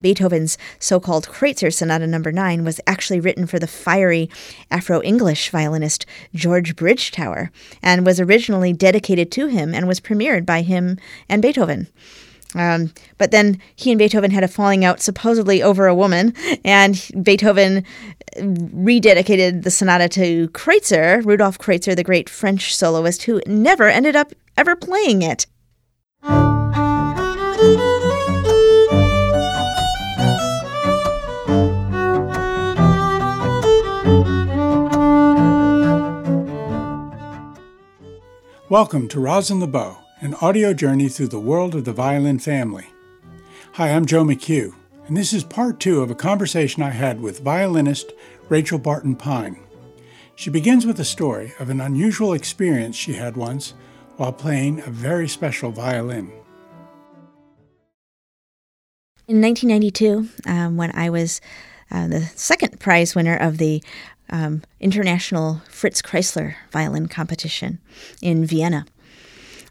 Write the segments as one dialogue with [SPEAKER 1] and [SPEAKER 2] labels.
[SPEAKER 1] Beethoven's so called Kreutzer Sonata no. 9 was actually written for the fiery Afro English violinist George Bridgetower and was originally dedicated to him and was premiered by him and Beethoven. Um, but then he and Beethoven had a falling out, supposedly over a woman, and Beethoven rededicated the sonata to Kreutzer, Rudolf Kreutzer, the great French soloist, who never ended up ever playing it.
[SPEAKER 2] Welcome to Rosin the Bow, an audio journey through the world of the violin family. Hi, I'm Joe McHugh, and this is part two of a conversation I had with violinist Rachel Barton Pine. She begins with a story of an unusual experience she had once while playing a very special violin.
[SPEAKER 1] In 1992, um, when I was uh, the second prize winner of the um, International Fritz Kreisler Violin Competition in Vienna.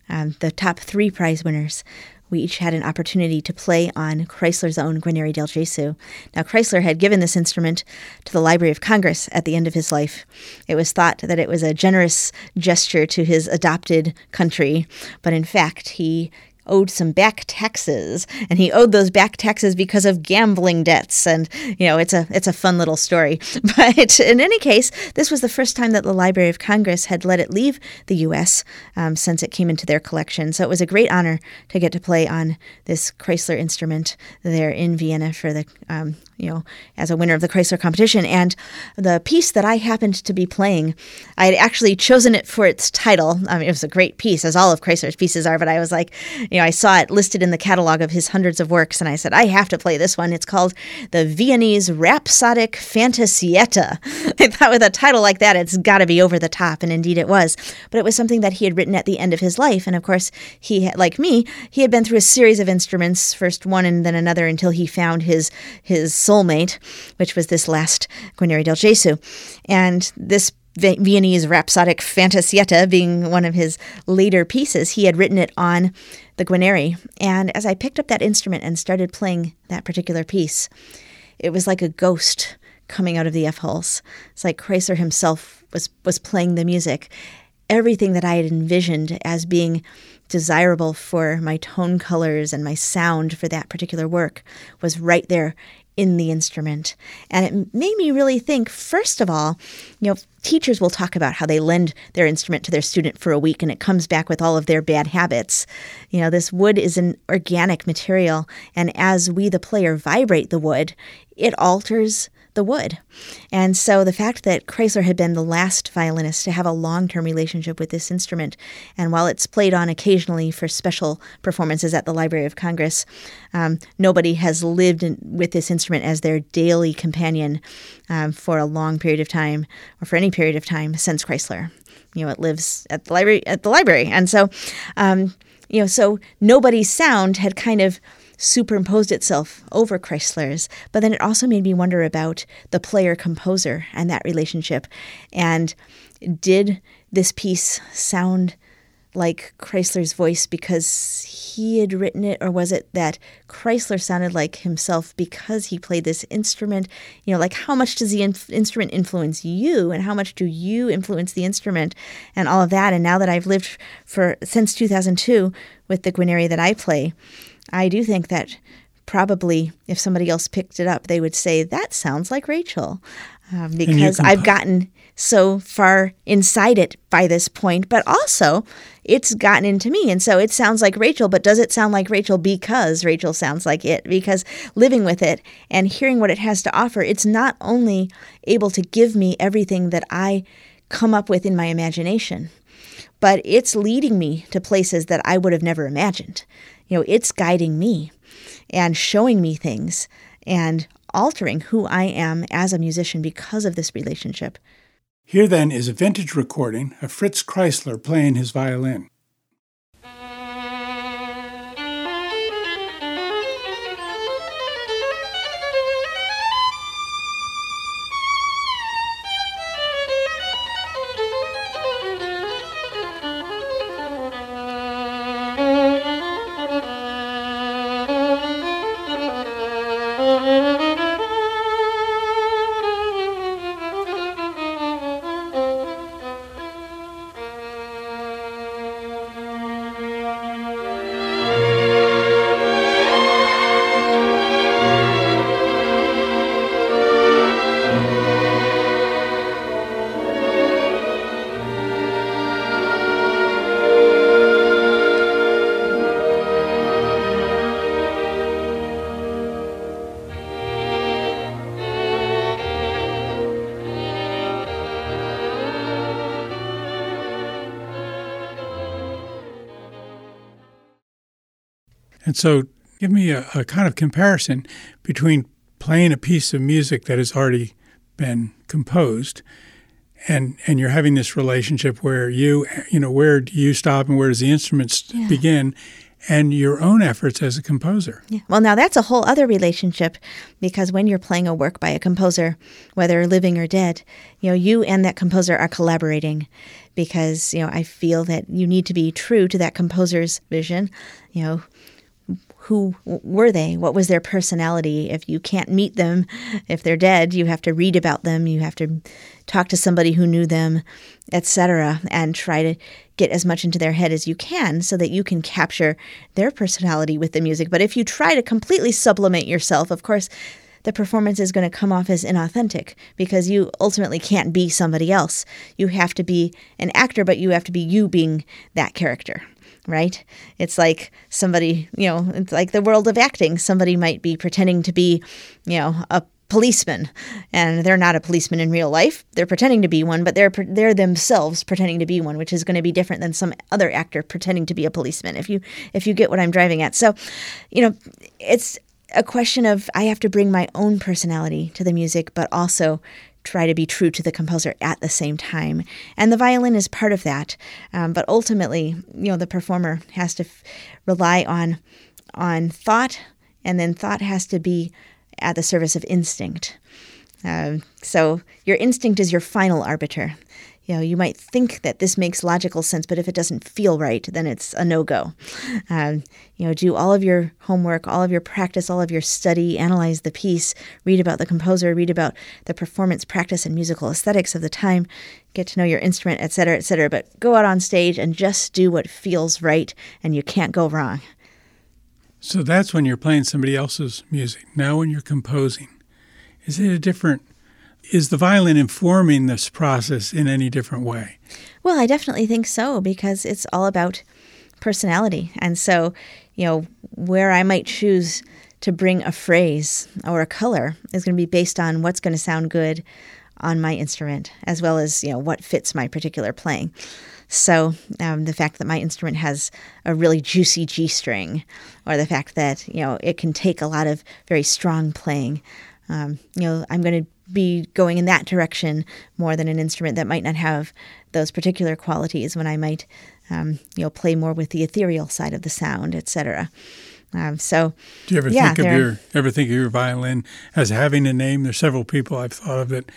[SPEAKER 1] Um, the top three prize winners we each had an opportunity to play on Kreisler's own Guarneri del Gesù. Now, Kreisler had given this instrument to the Library of Congress at the end of his life. It was thought that it was a generous gesture to his adopted country, but in fact, he owed some back taxes, and he owed those back taxes because of gambling debts. And you know, it's a it's a fun little story. But in any case, this was the first time that the Library of Congress had let it leave the U.S. Um, since it came into their collection. So it was a great honor to get to play on this Kreisler instrument there in Vienna for the um, you know, as a winner of the Kreisler competition. And the piece that I happened to be playing, I had actually chosen it for its title. I mean, it was a great piece, as all of Kreisler's pieces are, but I was like, you know, I saw it listed in the catalog of his hundreds of works, and I said, I have to play this one. It's called The Viennese Rhapsodic Fantasietta. I thought with a title like that, it's got to be over the top, and indeed it was. But it was something that he had written at the end of his life. And of course, he, like me, he had been through a series of instruments, first one and then another, until he found his his soulmate, which was this last Guarneri del Gesù. And this Viennese Rhapsodic Fantasietta being one of his later pieces, he had written it on the Guarneri. And as I picked up that instrument and started playing that particular piece, it was like a ghost coming out of the F-holes. It's like Kreisler himself was was playing the music. Everything that I had envisioned as being desirable for my tone colors and my sound for that particular work was right there in the instrument. And it made me really think, first of all, you know, teachers will talk about how they lend their instrument to their student for a week and it comes back with all of their bad habits. You know, this wood is an organic material, and as we, the player, vibrate the wood, it alters the wood. And so the fact that Kreisler had been the last violinist to have a long term relationship with this instrument, and while it's played on occasionally for special performances at the Library of Congress, um, nobody has lived in, with this instrument as their daily companion um, for a long period of time, or for any period of time since Kreisler. You know, it lives at the library. At the library, and so, um, you know, so nobody's sound had kind of superimposed itself over Kreisler's. but then it also made me wonder about the player composer and that relationship. And did this piece sound like Kreisler's voice because he had written it, or was it that Chrysler sounded like himself because he played this instrument? You know, like how much does the in- instrument influence you, and how much do you influence the instrument, and all of that? And now that I've lived for since 2002 with the Guarneri that I play, I do think that probably if somebody else picked it up, they would say, That sounds like Rachel. Um, because I've gotten so far inside it by this point, but also it's gotten into me. And so it sounds like Rachel, but does it sound like Rachel because Rachel sounds like it? Because living with it and hearing what it has to offer, it's not only able to give me everything that I come up with in my imagination, but it's leading me to places that I would have never imagined you know, it's guiding me and showing me things and altering who I am as a musician because of this relationship.
[SPEAKER 2] Here then is a vintage recording of Fritz Kreisler playing his violin. So, give me a, a, kind of comparison between playing a piece of music that has already been composed and and you're having this relationship where you you know where do you stop and where does the instruments yeah. begin and your own efforts as a composer.
[SPEAKER 1] Yeah. Well, now that's a whole other relationship because when you're playing a work by a composer, whether living or dead, you know, you and that composer are collaborating because, you know, I feel that you need to be true to that composer's vision, you know, who were they? What was their personality? If you can't meet them, if they're dead, you have to read about them, you have to talk to somebody who knew them, etc., and try to get as much into their head as you can so that you can capture their personality with the music. But if you try to completely sublimate yourself, of course, the performance is going to come off as inauthentic because you ultimately can't be somebody else. You have to be an actor, but you have to be you being that character right? It's like somebody, you know, it's like the world of acting. Somebody might be pretending to be, you know, a policeman and they're not a policeman in real life they're pretending to be one but they're they're themselves pretending to be one which is going to be different than some other actor pretending to be a policeman if you if you get what i'm driving at so you know it's a question of i have to bring my own personality to the music but also try to be true to the composer at the same time. And the violin is part of that. Um, but ultimately, you know, the performer has to f- rely on on thought, and then thought has to be at the service of instinct. Um, so your instinct is your final arbiter you know, you might think that this makes logical sense, but if it doesn't feel right, then it's a no go. Um, you know, do all of your homework, all of your practice, all of your study, analyze the piece, read about the composer, read about the performance practice and musical aesthetics of the time, get to know your instrument, et cetera, et cetera. But go out on stage and just do what feels right, and you can't go wrong.
[SPEAKER 2] So that's when you're playing somebody else's music. Now, when you're composing, is it a different is the violin informing this process in any different way?
[SPEAKER 1] Well, I definitely think so because it's all about personality. And so, you know, where I might choose to bring a phrase or a color is going to be based on what's going to sound good on my instrument as well as, you know, what fits my particular playing. So, um, the fact that my instrument has a really juicy G string, or the fact that, you know, it can take a lot of very strong playing, um, you know, I'm going to be going in that direction more than an instrument that might not have those particular qualities when I might um, you know play more with the ethereal side of the sound, etc. Um, so,
[SPEAKER 2] do you ever
[SPEAKER 1] yeah,
[SPEAKER 2] think of your ever think of your violin as having a name? There's several people I've thought of it.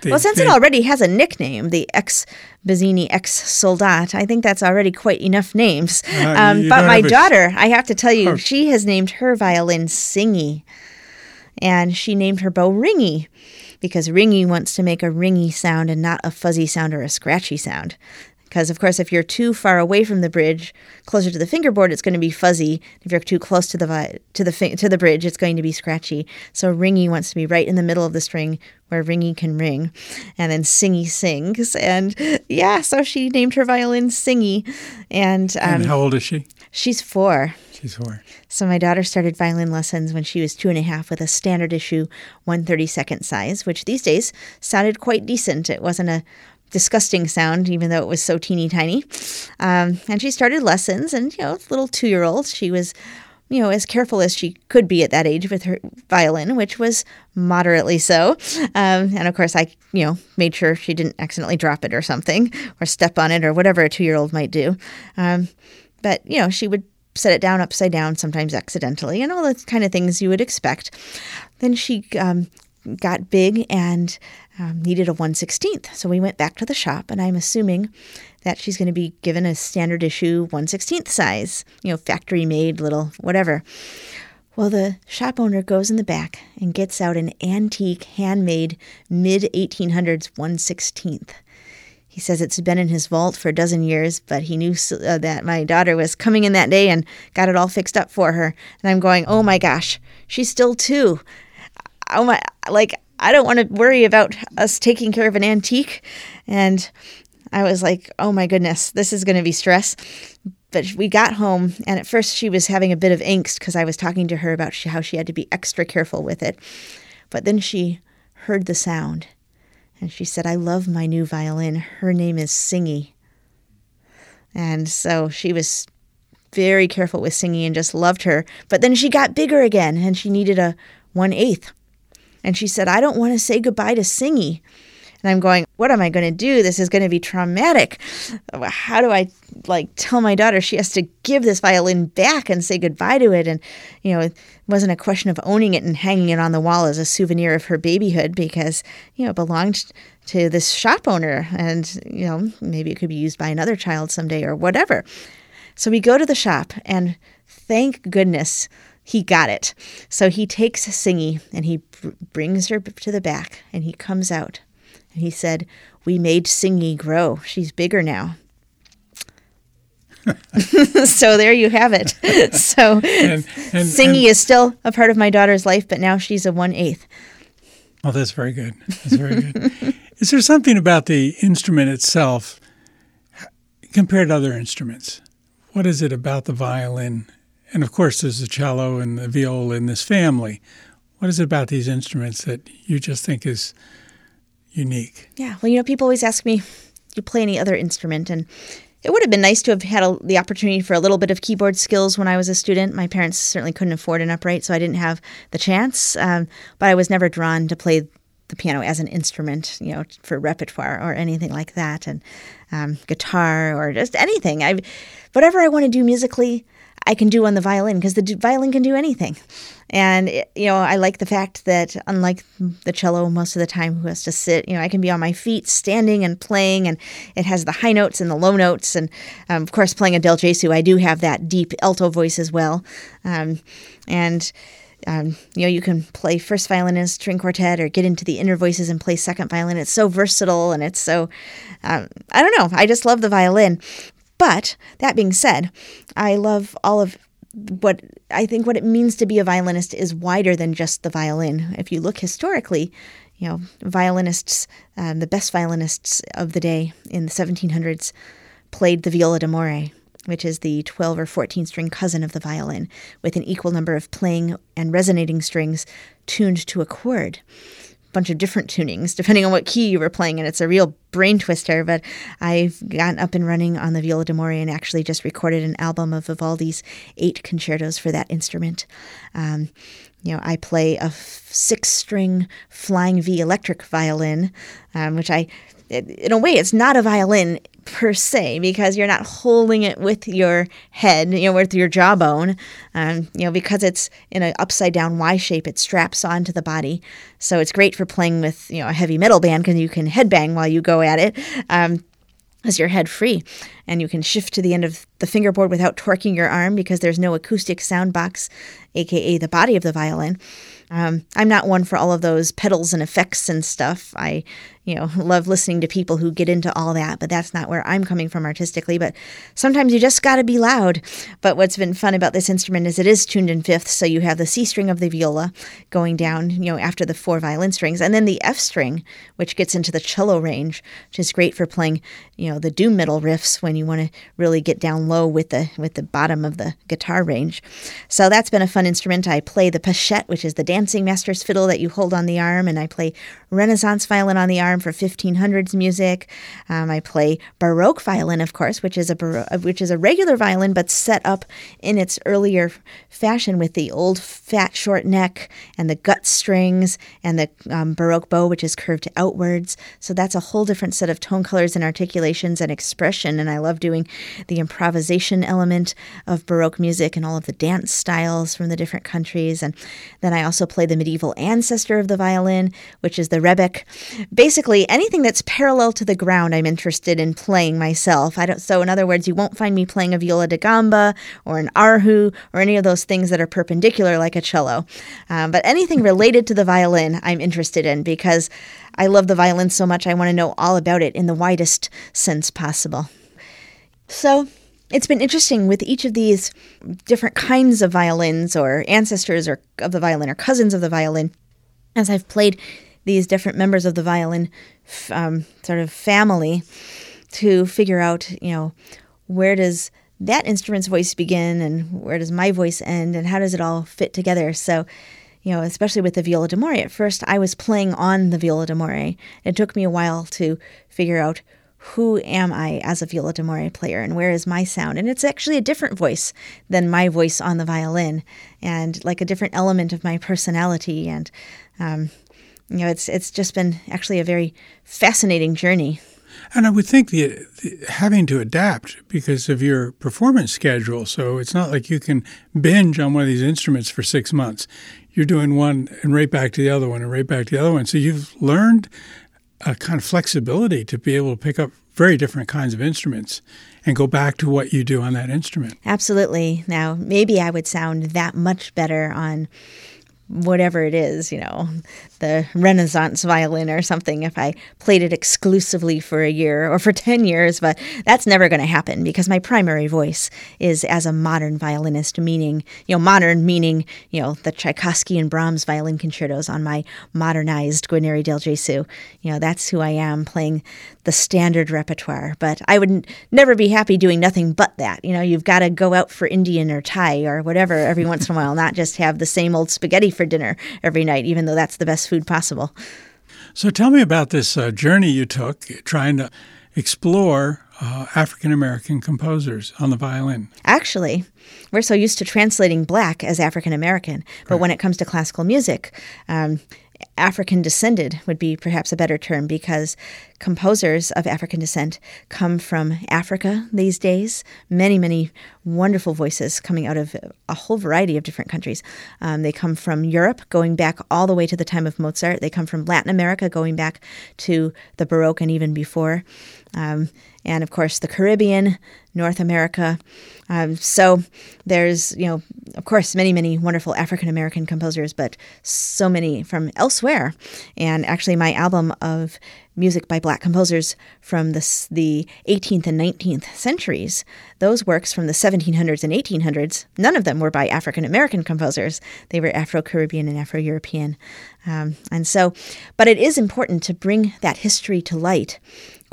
[SPEAKER 1] They, well, since they, it already has a nickname, the ex Bazzini ex Soldat, I think that's already quite enough names. Uh, um, but my daughter, I have to tell you, oh. she has named her violin Singy and she named her bow Ringy because Ringy wants to make a ringy sound and not a fuzzy sound or a scratchy sound. Because of course, if you're too far away from the bridge, closer to the fingerboard, it's going to be fuzzy. If you're too close to the to the to the bridge, it's going to be scratchy. So ringy wants to be right in the middle of the string where ringy can ring, and then singy sings. And yeah, so she named her violin Singy. And,
[SPEAKER 2] um, and how old is she?
[SPEAKER 1] She's four.
[SPEAKER 2] She's four.
[SPEAKER 1] So my daughter started violin lessons when she was two and a half with a standard issue 132nd size, which these days sounded quite decent. It wasn't a disgusting sound, even though it was so teeny tiny. Um, and she started lessons, and you know, little two year old, she was, you know, as careful as she could be at that age with her violin, which was moderately so. Um, and of course, I, you know, made sure she didn't accidentally drop it or something, or step on it, or whatever a two year old might do. Um, but, you know, she would set it down upside down, sometimes accidentally, and all the kind of things you would expect. Then she um, got big and um, needed a 116th. So we went back to the shop, and I'm assuming that she's going to be given a standard issue 116th size, you know, factory made little whatever. Well, the shop owner goes in the back and gets out an antique, handmade, mid 1800s 116th. He says it's been in his vault for a dozen years, but he knew uh, that my daughter was coming in that day and got it all fixed up for her. And I'm going, oh my gosh, she's still two. Oh my, like, I don't want to worry about us taking care of an antique. And I was like, oh my goodness, this is going to be stress. But we got home, and at first she was having a bit of angst because I was talking to her about how she had to be extra careful with it. But then she heard the sound and she said, I love my new violin. Her name is Singy. And so she was very careful with Singy and just loved her. But then she got bigger again and she needed a one eighth. And she said, I don't want to say goodbye to Singy. And I'm going, what am I going to do? This is going to be traumatic. How do I like tell my daughter she has to give this violin back and say goodbye to it? And, you know, it wasn't a question of owning it and hanging it on the wall as a souvenir of her babyhood because, you know, it belonged to this shop owner and, you know, maybe it could be used by another child someday or whatever. So we go to the shop and thank goodness he got it. So he takes Singy and he br- brings her to the back and he comes out and he said, We made Singy grow. She's bigger now. so there you have it. so and, and, Singy and, is still a part of my daughter's life, but now she's a one eighth.
[SPEAKER 2] Oh, that's very good. That's very good. is there something about the instrument itself compared to other instruments? What is it about the violin? And of course, there's the cello and the viola in this family. What is it about these instruments that you just think is unique.
[SPEAKER 1] Yeah. Well, you know, people always ask me, do you play any other instrument? And it would have been nice to have had a, the opportunity for a little bit of keyboard skills when I was a student. My parents certainly couldn't afford an upright, so I didn't have the chance. Um, but I was never drawn to play the piano as an instrument, you know, for repertoire or anything like that, and um, guitar or just anything. I, whatever I want to do musically, I can do on the violin because the violin can do anything. And, you know, I like the fact that unlike the cello, most of the time who has to sit, you know, I can be on my feet standing and playing, and it has the high notes and the low notes. And um, of course, playing a Del Gesù, I do have that deep alto voice as well. Um, and, um, you know, you can play first violin in a string quartet or get into the inner voices and play second violin. It's so versatile and it's so, um, I don't know, I just love the violin. But that being said, I love all of what I think what it means to be a violinist is wider than just the violin. If you look historically, you know, violinists, um, the best violinists of the day in the 1700s played the viola d'amore, which is the 12 or 14 string cousin of the violin, with an equal number of playing and resonating strings tuned to a chord bunch of different tunings depending on what key you were playing and it's a real brain twister but i've gotten up and running on the viola d'amore and actually just recorded an album of vivaldi's eight concertos for that instrument. Um, you know i play a six string flying v electric violin um, which i in a way it's not a violin per se because you're not holding it with your head, you know, with your jawbone. Um, you know, because it's in an upside down Y shape, it straps onto the body. So it's great for playing with you know a heavy metal band because you can headbang while you go at it. Um, as your head free and you can shift to the end of the fingerboard without torquing your arm because there's no acoustic sound box aka the body of the violin um, i'm not one for all of those pedals and effects and stuff i you know, love listening to people who get into all that, but that's not where I'm coming from artistically. But sometimes you just got to be loud. But what's been fun about this instrument is it is tuned in fifth, so you have the C string of the viola going down, you know, after the four violin strings, and then the F string, which gets into the cello range, which is great for playing, you know, the doom metal riffs when you want to really get down low with the with the bottom of the guitar range. So that's been a fun instrument. I play the pochette, which is the dancing master's fiddle that you hold on the arm, and I play Renaissance violin on the arm for 1500s music. Um, I play Baroque violin, of course, which is a baro- which is a regular violin but set up in its earlier fashion with the old fat short neck and the gut strings and the um, Baroque bow, which is curved outwards. So that's a whole different set of tone colors and articulations and expression. And I love doing the improvisation element of Baroque music and all of the dance styles from the different countries. And then I also play the medieval ancestor of the violin, which is the rebec. Basically basically anything that's parallel to the ground I'm interested in playing myself. I don't so in other words, you won't find me playing a viola da gamba or an erhu or any of those things that are perpendicular like a cello. Um, but anything related to the violin I'm interested in because I love the violin so much I want to know all about it in the widest sense possible. So it's been interesting with each of these different kinds of violins or ancestors or of the violin or cousins of the violin as I've played these different members of the violin um, sort of family to figure out, you know, where does that instrument's voice begin and where does my voice end and how does it all fit together. So, you know, especially with the viola d'amore, at first I was playing on the viola d'amore. It took me a while to figure out who am I as a viola d'amore player and where is my sound? And it's actually a different voice than my voice on the violin and like a different element of my personality. And, um, you know, it's, it's just been actually a very fascinating journey.
[SPEAKER 2] And I would think the, the, having to adapt because of your performance schedule. So it's not like you can binge on one of these instruments for six months. You're doing one and right back to the other one and right back to the other one. So you've learned a kind of flexibility to be able to pick up very different kinds of instruments and go back to what you do on that instrument.
[SPEAKER 1] Absolutely. Now, maybe I would sound that much better on whatever it is, you know, the Renaissance violin or something if I played it exclusively for a year or for 10 years, but that's never going to happen because my primary voice is as a modern violinist, meaning, you know, modern meaning, you know, the Tchaikovsky and Brahms violin concertos on my modernized Guarneri del Gesù. You know, that's who I am playing the standard repertoire, but I would never be happy doing nothing but that. You know, you've got to go out for Indian or Thai or whatever every once in a while, not just have the same old spaghetti for dinner every night, even though that's the best food possible.
[SPEAKER 2] So tell me about this uh, journey you took trying to explore uh, African American composers on the violin.
[SPEAKER 1] Actually, we're so used to translating black as African American, but right. when it comes to classical music, um, African descended would be perhaps a better term because composers of African descent come from Africa these days. Many, many wonderful voices coming out of a whole variety of different countries. Um, they come from Europe, going back all the way to the time of Mozart. They come from Latin America, going back to the Baroque and even before. Um, and of course, the Caribbean, North America. Um, so there's, you know, of course, many, many wonderful African American composers, but so many from elsewhere. And actually, my album of music by black composers from the, the 18th and 19th centuries, those works from the 1700s and 1800s, none of them were by African American composers. They were Afro Caribbean and Afro European. Um, and so, but it is important to bring that history to light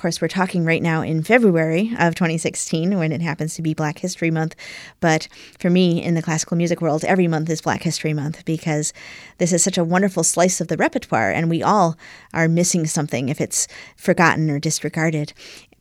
[SPEAKER 1] course, we're talking right now in February of 2016 when it happens to be Black History Month. But for me, in the classical music world, every month is Black History Month because this is such a wonderful slice of the repertoire, and we all are missing something if it's forgotten or disregarded.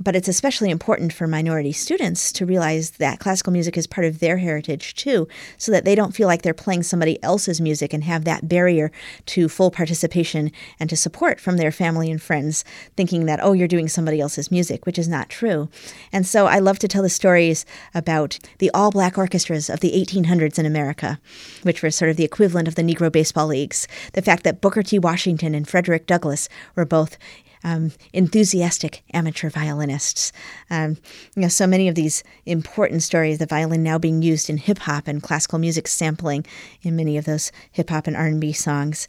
[SPEAKER 1] But it's especially important for minority students to realize that classical music is part of their heritage too, so that they don't feel like they're playing somebody else's music and have that barrier to full participation and to support from their family and friends, thinking that, oh, you're doing somebody else's music, which is not true. And so I love to tell the stories about the all black orchestras of the 1800s in America, which were sort of the equivalent of the Negro baseball leagues. The fact that Booker T. Washington and Frederick Douglass were both um, enthusiastic amateur violinists. Um, you know, so many of these important stories, the violin now being used in hip hop and classical music sampling in many of those hip hop and R and B songs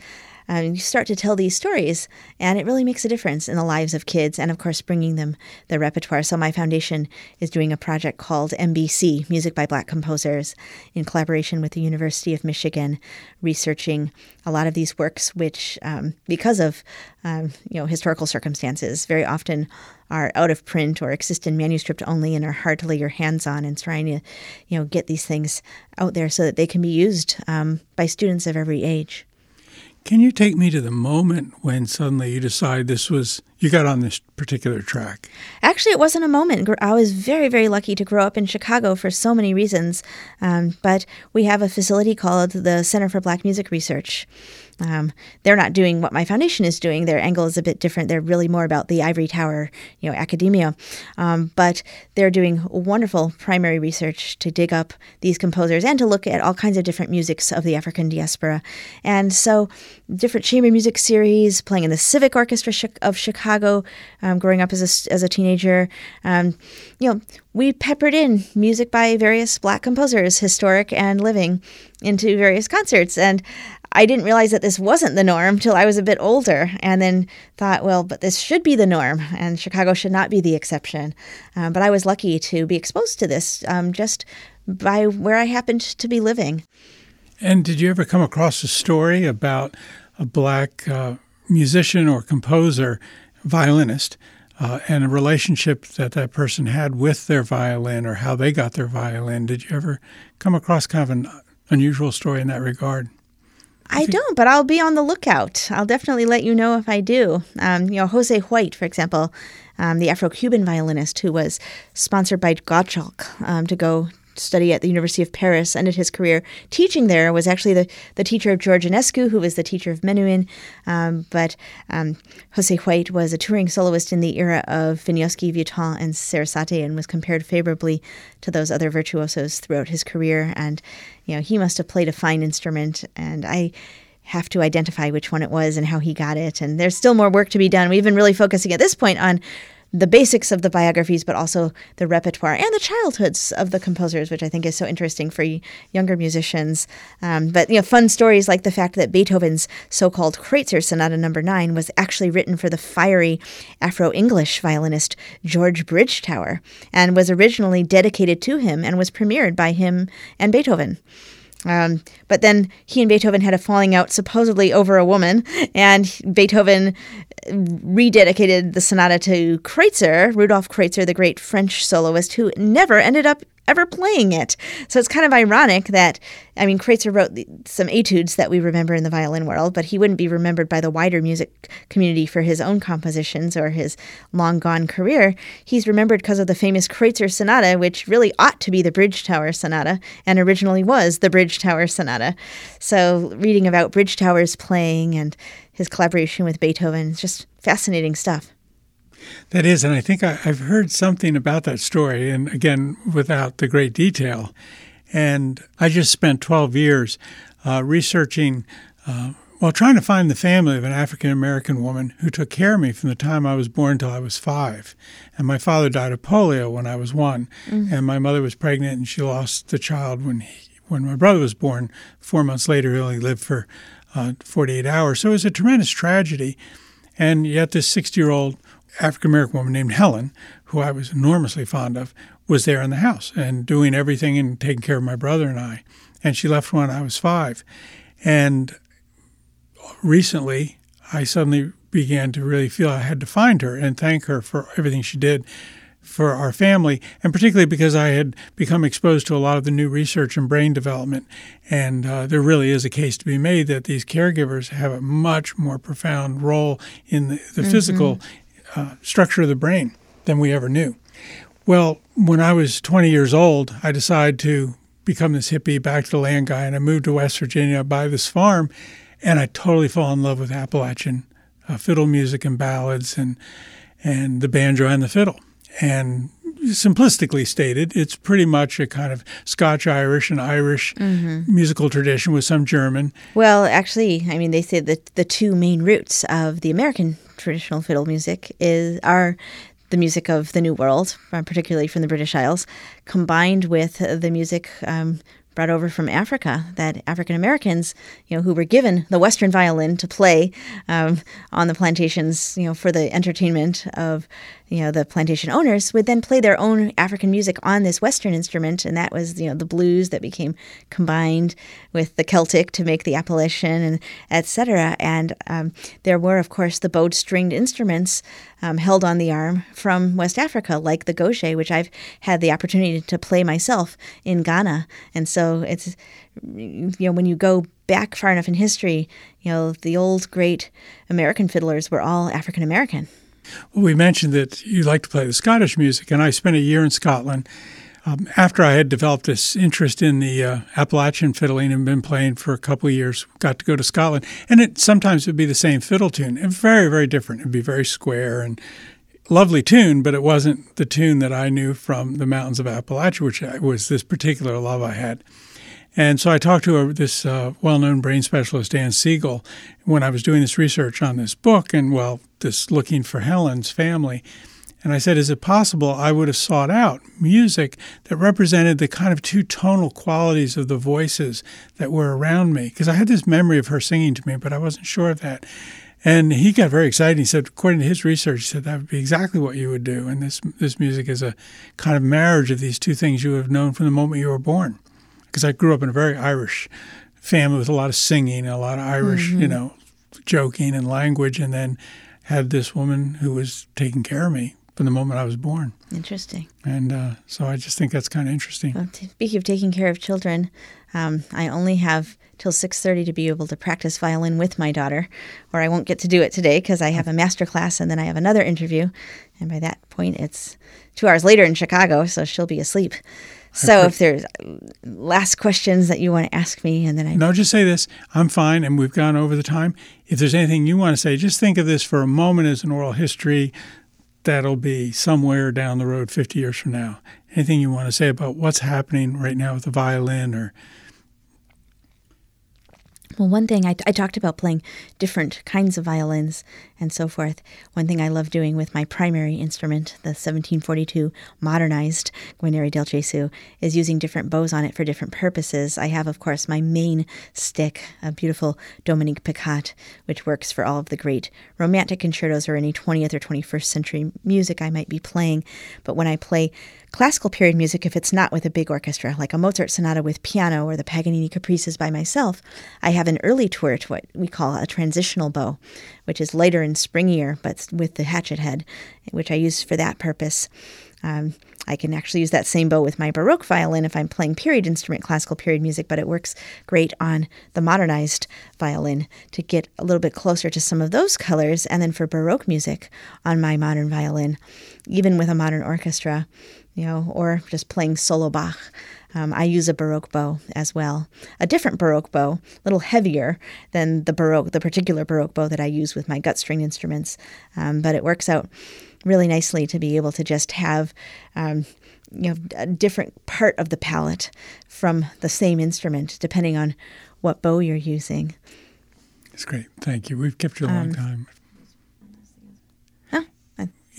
[SPEAKER 1] um, you start to tell these stories, and it really makes a difference in the lives of kids, and of course, bringing them the repertoire. So, my foundation is doing a project called MBC, Music by Black Composers, in collaboration with the University of Michigan, researching a lot of these works, which, um, because of um, you know historical circumstances, very often are out of print or exist in manuscript only and are hard to lay your hands on and trying to you know get these things out there so that they can be used um, by students of every age
[SPEAKER 2] can you take me to the moment when suddenly you decide this was you got on this particular track?
[SPEAKER 1] Actually, it wasn't a moment. I was very, very lucky to grow up in Chicago for so many reasons. Um, but we have a facility called the Center for Black Music Research. Um, they're not doing what my foundation is doing. Their angle is a bit different. They're really more about the ivory tower, you know, academia. Um, but they're doing wonderful primary research to dig up these composers and to look at all kinds of different musics of the African diaspora. And so, different chamber music series playing in the Civic Orchestra of Chicago um, growing up as a, as a teenager, um, you know, we peppered in music by various black composers, historic and living, into various concerts. And I didn't realize that this wasn't the norm till I was a bit older, and then thought, well, but this should be the norm, and Chicago should not be the exception. Um, but I was lucky to be exposed to this um, just by where I happened to be living.
[SPEAKER 2] And did you ever come across a story about a black uh, musician or composer, violinist, uh, and a relationship that that person had with their violin or how they got their violin? Did you ever come across kind of an unusual story in that regard?
[SPEAKER 1] I don't, but I'll be on the lookout. I'll definitely let you know if I do. Um, you know, Jose White, for example, um, the Afro-Cuban violinist who was sponsored by Gottschalk um, to go study at the University of Paris, ended his career teaching there, was actually the, the teacher of George Enescu, who was the teacher of Menuhin. Um, but um, Jose White was a touring soloist in the era of Wieniawski, Vieuxtemps, and Sarasate and was compared favorably to those other virtuosos throughout his career. And, you know, he must have played a fine instrument. And I have to identify which one it was and how he got it. And there's still more work to be done. We've been really focusing at this point on the basics of the biographies, but also the repertoire and the childhoods of the composers, which I think is so interesting for younger musicians. Um, but you know, fun stories like the fact that Beethoven's so-called Kreutzer Sonata Number. Nine was actually written for the fiery Afro-English violinist George Bridgetower, and was originally dedicated to him and was premiered by him and Beethoven. Um, but then he and Beethoven had a falling out, supposedly over a woman, and Beethoven rededicated the sonata to Kreutzer, Rudolf Kreutzer, the great French soloist, who never ended up ever playing it. So it's kind of ironic that, I mean, Kreutzer wrote some etudes that we remember in the violin world, but he wouldn't be remembered by the wider music community for his own compositions or his long gone career. He's remembered because of the famous Kreutzer Sonata, which really ought to be the Bridgetower Sonata and originally was the Bridgetower Sonata. So reading about Bridgetower's playing and his collaboration with Beethoven is just fascinating stuff.
[SPEAKER 2] That is, and I think I, have heard something about that story, and again, without the great detail. And I just spent 12 years uh, researching, uh, well, trying to find the family of an African American woman who took care of me from the time I was born till I was five. And my father died of polio when I was one, mm-hmm. and my mother was pregnant and she lost the child when he, when my brother was born. Four months later, he only lived for uh, 48 hours. So it was a tremendous tragedy. And yet, this 60 year old African American woman named Helen, who I was enormously fond of, was there in the house and doing everything and taking care of my brother and I. And she left when I was five. And recently, I suddenly began to really feel I had to find her and thank her for everything she did for our family, and particularly because I had become exposed to a lot of the new research in brain development. And uh, there really is a case to be made that these caregivers have a much more profound role in the, the mm-hmm. physical uh, structure of the brain than we ever knew. Well, when I was 20 years old, I decided to become this hippie, back to the land guy, and I moved to West Virginia, buy this farm, and I totally fall in love with Appalachian uh, fiddle music and ballads and and the banjo and the fiddle. And simplistically stated, it's pretty much a kind of Scotch Irish and Irish mm-hmm. musical tradition with some German.
[SPEAKER 1] Well, actually, I mean, they say that the two main roots of the American traditional fiddle music is are the music of the New World, uh, particularly from the British Isles, combined with the music um, brought over from Africa that African Americans, you know, who were given the Western violin to play um, on the plantations, you know, for the entertainment of you know the plantation owners would then play their own African music on this Western instrument, and that was you know the blues that became combined with the Celtic to make the Appalachian and etc. And um, there were of course the bowed stringed instruments um, held on the arm from West Africa, like the goje, which I've had the opportunity to play myself in Ghana, and so it's you know when you go back far enough in history, you know the old great American fiddlers were all African American.
[SPEAKER 2] Well, we mentioned that you like to play the Scottish music, and I spent a year in Scotland. Um, after I had developed this interest in the uh, Appalachian fiddling and been playing for a couple of years, got to go to Scotland, and it sometimes would be the same fiddle tune, and very, very different. It'd be very square and lovely tune, but it wasn't the tune that I knew from the mountains of Appalachia, which was this particular love I had. And so I talked to a, this uh, well known brain specialist, Dan Siegel, when I was doing this research on this book and, well, this looking for Helen's family. And I said, Is it possible I would have sought out music that represented the kind of two tonal qualities of the voices that were around me? Because I had this memory of her singing to me, but I wasn't sure of that. And he got very excited. He said, according to his research, he said that would be exactly what you would do. And this this music is a kind of marriage of these two things you have known from the moment you were born. Because I grew up in a very Irish family with a lot of singing, and a lot of Irish, mm-hmm. you know, joking and language, and then had this woman who was taking care of me from the moment I was born.
[SPEAKER 1] Interesting.
[SPEAKER 2] And uh, so I just think that's kind of interesting.
[SPEAKER 1] Well, speaking of taking care of children, um, I only have till 6.30 to be able to practice violin with my daughter or i won't get to do it today because i have a master class and then i have another interview and by that point it's two hours later in chicago so she'll be asleep so if there's um, last questions that you want to ask me and then i
[SPEAKER 2] no just say this. I'm fine and we've gone over the time. If there's anything you want to say just think of this for a moment as an oral history that'll be somewhere down the road 50 years from now. Anything you want to say about what's happening right now with the violin or
[SPEAKER 1] well, one thing I, I talked about playing different kinds of violins and so forth. One thing I love doing with my primary instrument, the 1742 modernized Guarneri del Gesù, is using different bows on it for different purposes. I have, of course, my main stick, a beautiful Dominique Peccatte, which works for all of the great romantic concertos or any 20th or 21st century music I might be playing. But when I play classical period music, if it's not with a big orchestra, like a Mozart sonata with piano or the Paganini caprices by myself, I have an early Tourte what we call a transitional bow, which is lighter and springier, but with the hatchet head, which I use for that purpose. Um, I can actually use that same bow with my Baroque violin if I'm playing period instrument, classical period music, but it works great on the modernized violin to get a little bit closer to some of those colors. And then for Baroque music on my modern violin, even with a modern orchestra, you know, or just playing solo Bach. Um, I use a Baroque bow as well, a different Baroque bow, a little heavier than the Baroque, the particular Baroque bow that I use with my gut string instruments, um, but it works out really nicely to be able to just have. Um, you know, a different part of the palette from the same instrument, depending on what bow you're using.
[SPEAKER 2] That's great. Thank you. We've kept you a long um, time.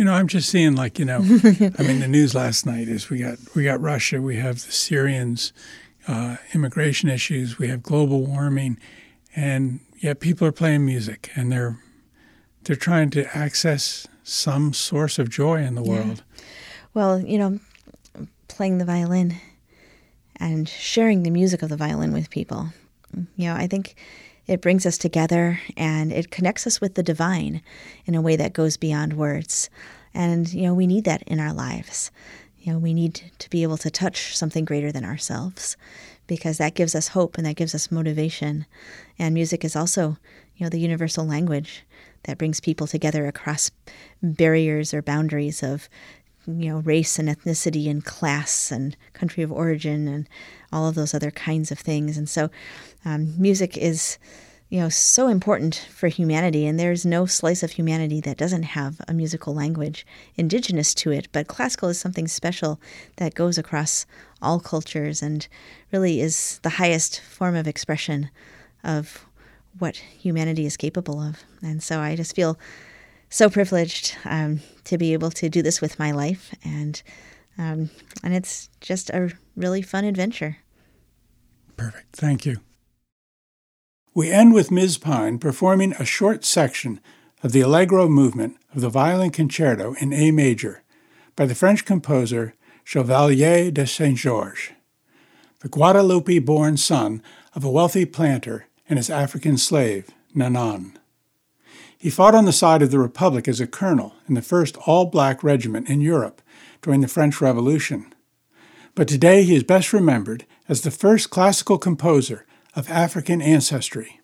[SPEAKER 2] You know, I'm just seeing like you know, I mean, the news last night is we got we got Russia, we have the Syrians, uh, immigration issues, we have global warming, and yet people are playing music and they're they're trying to access some source of joy in the world.
[SPEAKER 1] Yeah. Well, you know, playing the violin and sharing the music of the violin with people. You know, I think it brings us together and it connects us with the divine in a way that goes beyond words. And, you know, we need that in our lives. You know, we need to be able to touch something greater than ourselves because that gives us hope and that gives us motivation. And music is also, you know, the universal language that brings people together across barriers or boundaries of, you know, race and ethnicity and class and country of origin and all of those other kinds of things. And so, um, music is, you know, so important for humanity, and there's no slice of humanity that doesn't have a musical language indigenous to it. But classical is something special that goes across all cultures and really is the highest form of expression of what humanity is capable of. And so I just feel so privileged um, to be able to do this with my life, and um, and it's just a really fun adventure.
[SPEAKER 2] Perfect. Thank you. We end with Ms. Pine performing a short section of the Allegro movement of the Violin Concerto in A major by the French composer Chevalier de Saint Georges, the Guadeloupe born son of a wealthy planter and his African slave, Nanan. He fought on the side of the Republic as a colonel in the first all black regiment in Europe during the French Revolution. But today he is best remembered as the first classical composer of African ancestry.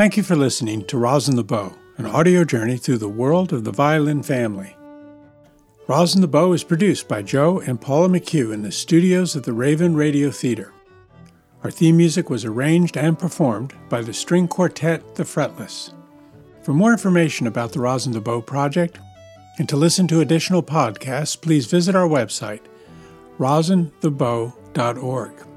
[SPEAKER 2] Thank you for listening to Rosin the Bow, an audio journey through the world of the violin family. Rosin the Bow is produced by Joe and Paula McHugh in the studios of the Raven Radio Theater. Our theme music was arranged and performed by the string quartet The Fretless. For more information about the Rosin the Bow project and to listen to additional podcasts, please visit our website, rosinthebow.org.